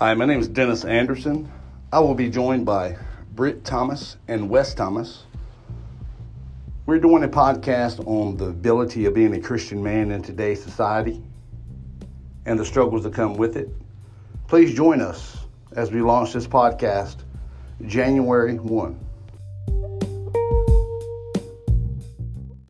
Hi, my name is Dennis Anderson. I will be joined by Britt Thomas and Wes Thomas. We're doing a podcast on the ability of being a Christian man in today's society and the struggles that come with it. Please join us as we launch this podcast January 1.